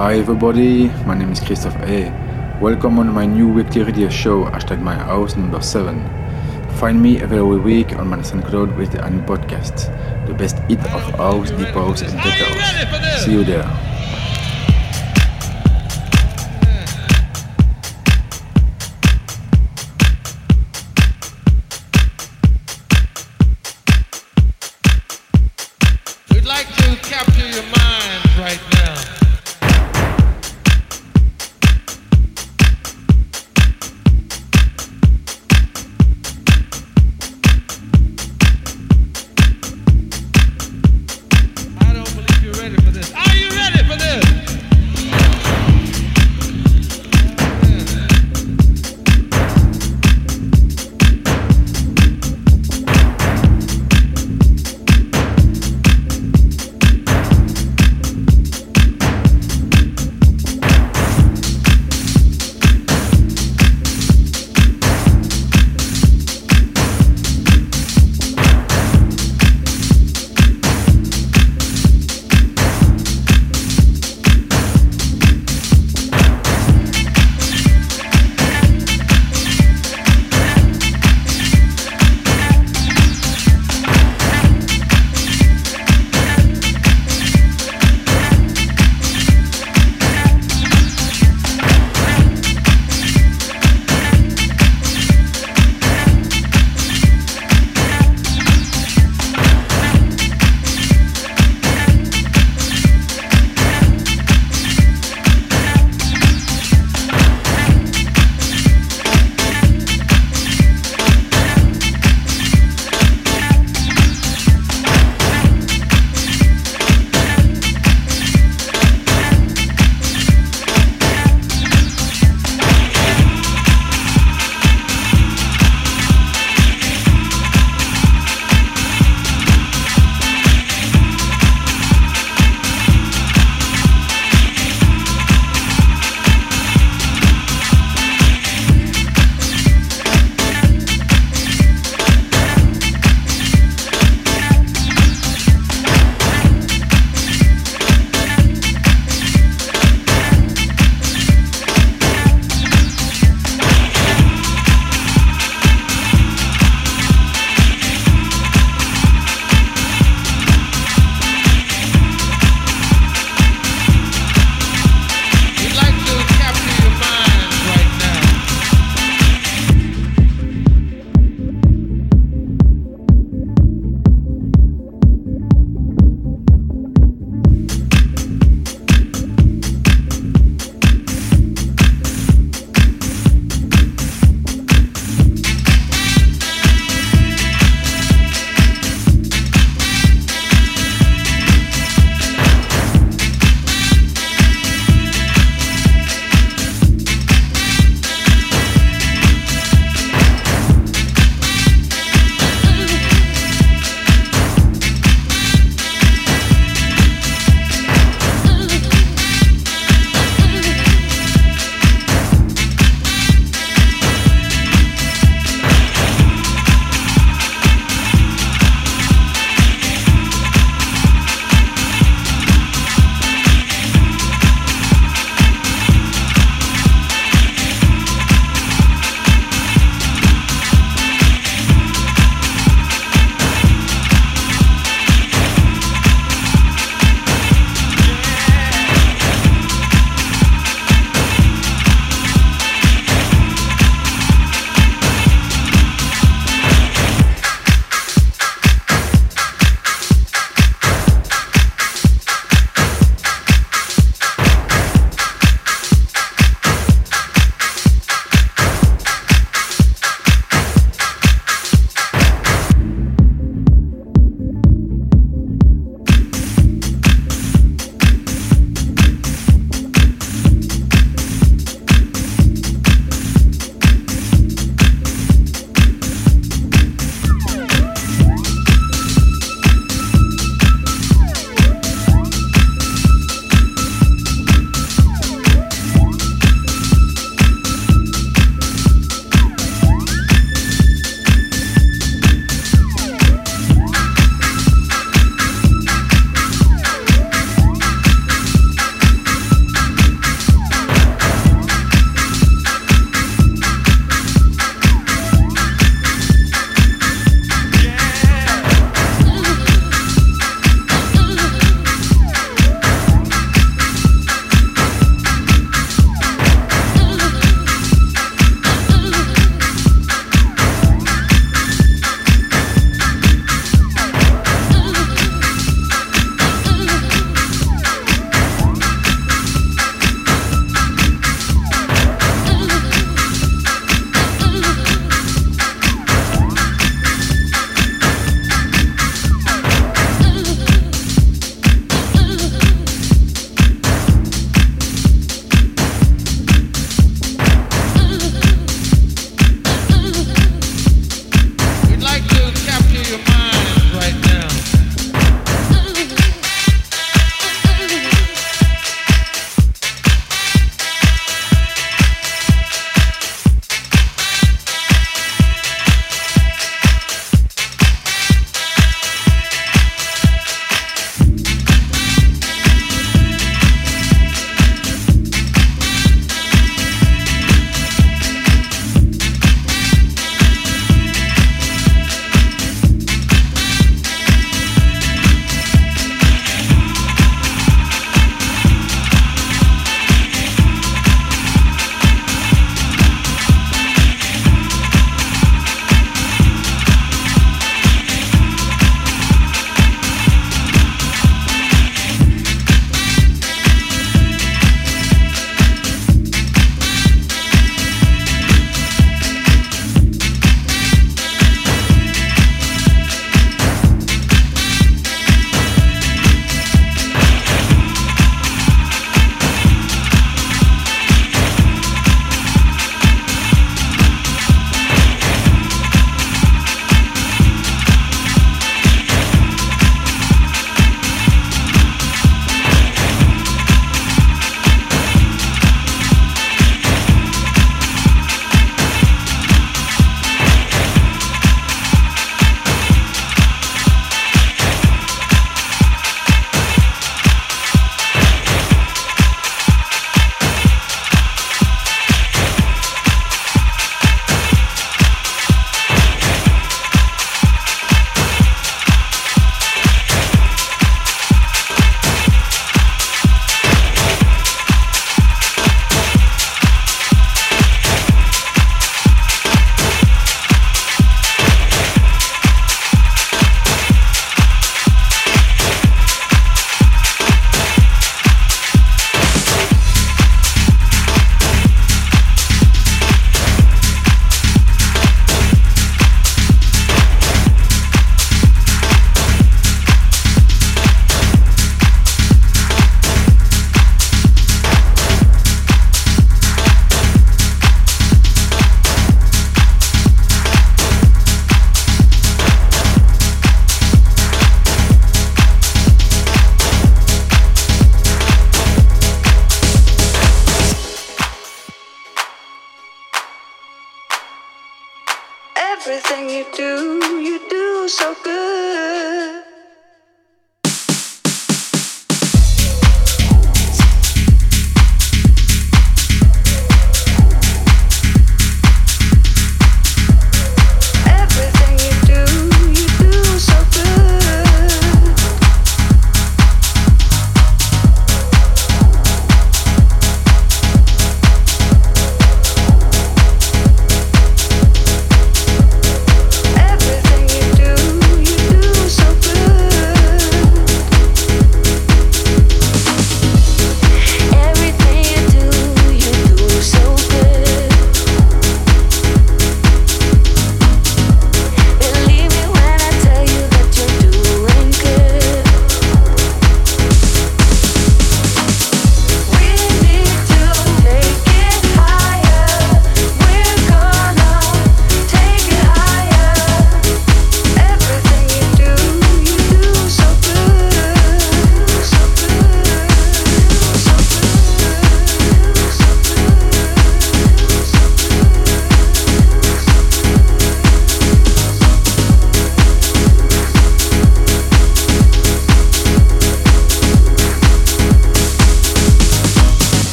Hi everybody, my name is Kristoff A. Welcome on my new weekly radio show, hashtag my house number 7. Find me every week on my SoundCloud with a new podcast. The best hit of house, deep house and tech house. See you there.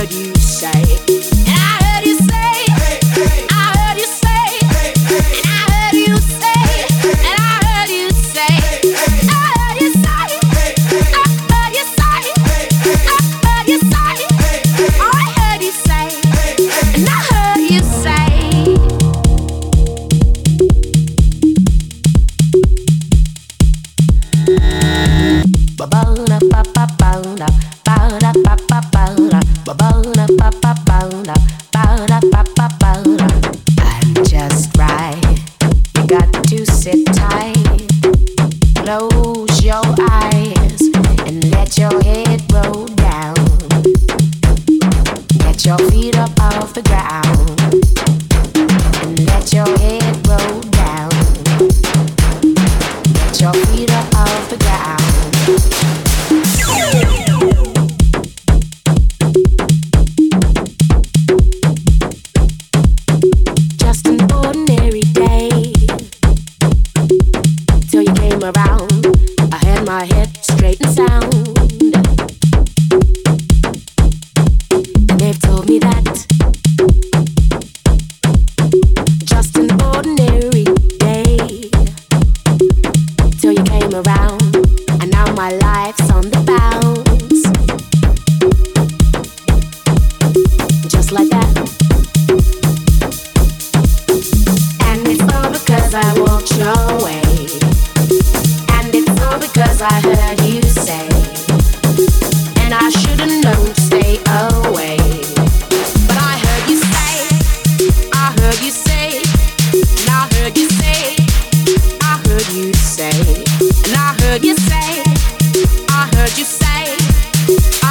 heard you say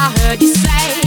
I heard you say.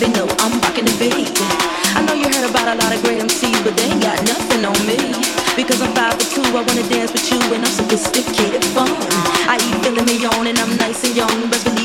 they know I'm rocking the beat. I know you heard about a lot of great MCs, but they ain't got nothing on me. Because I'm five for two, I wanna dance with you, and I'm sophisticated fun. I eat feeling me and I'm nice and young,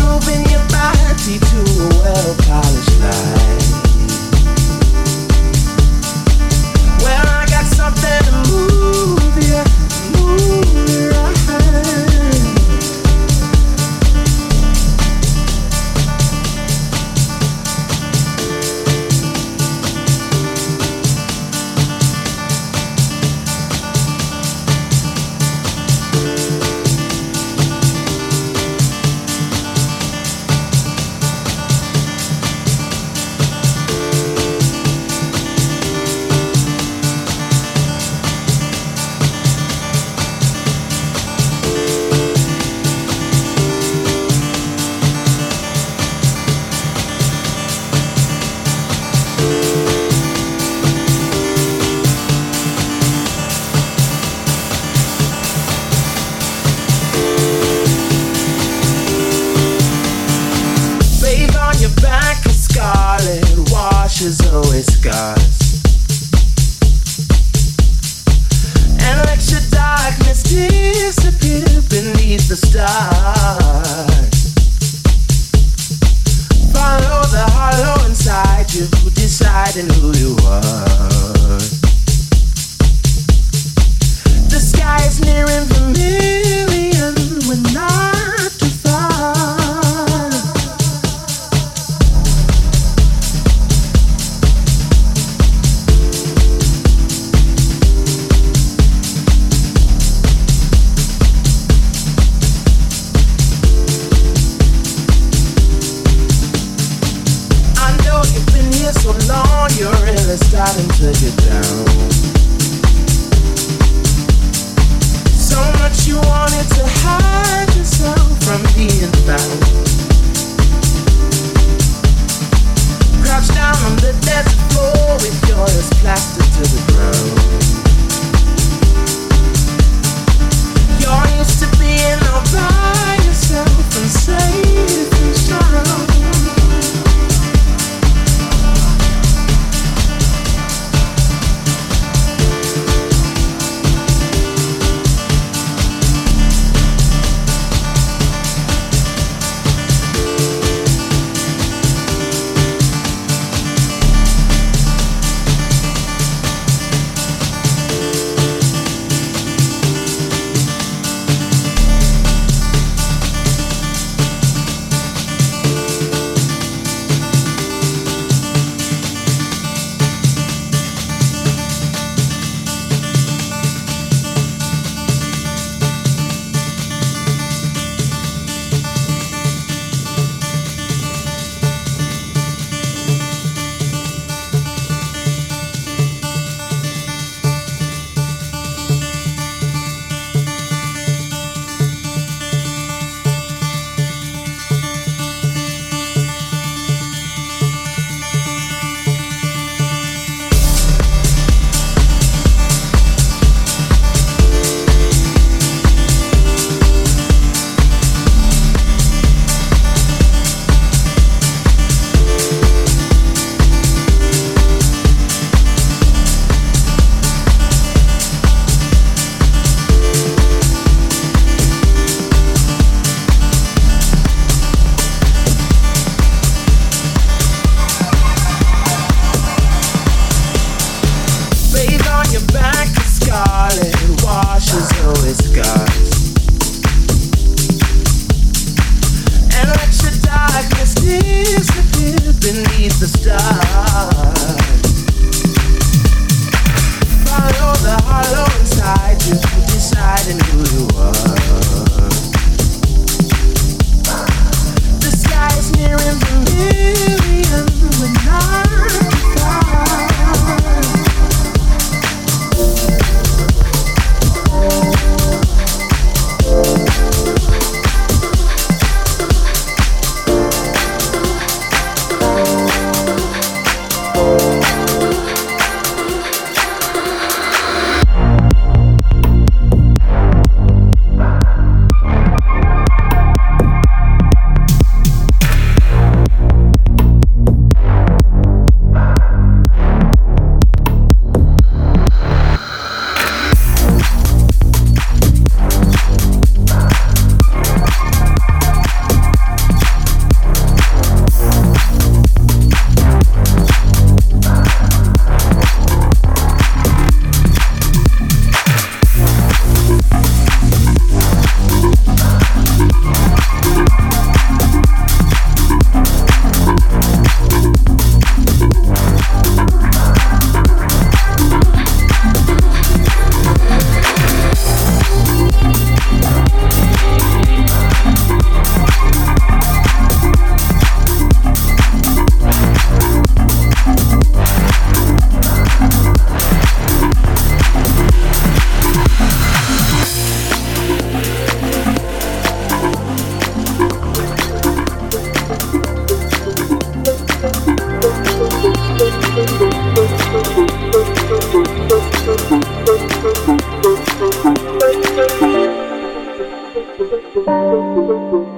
moving your body to a well-polished life.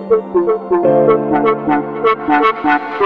Thank you.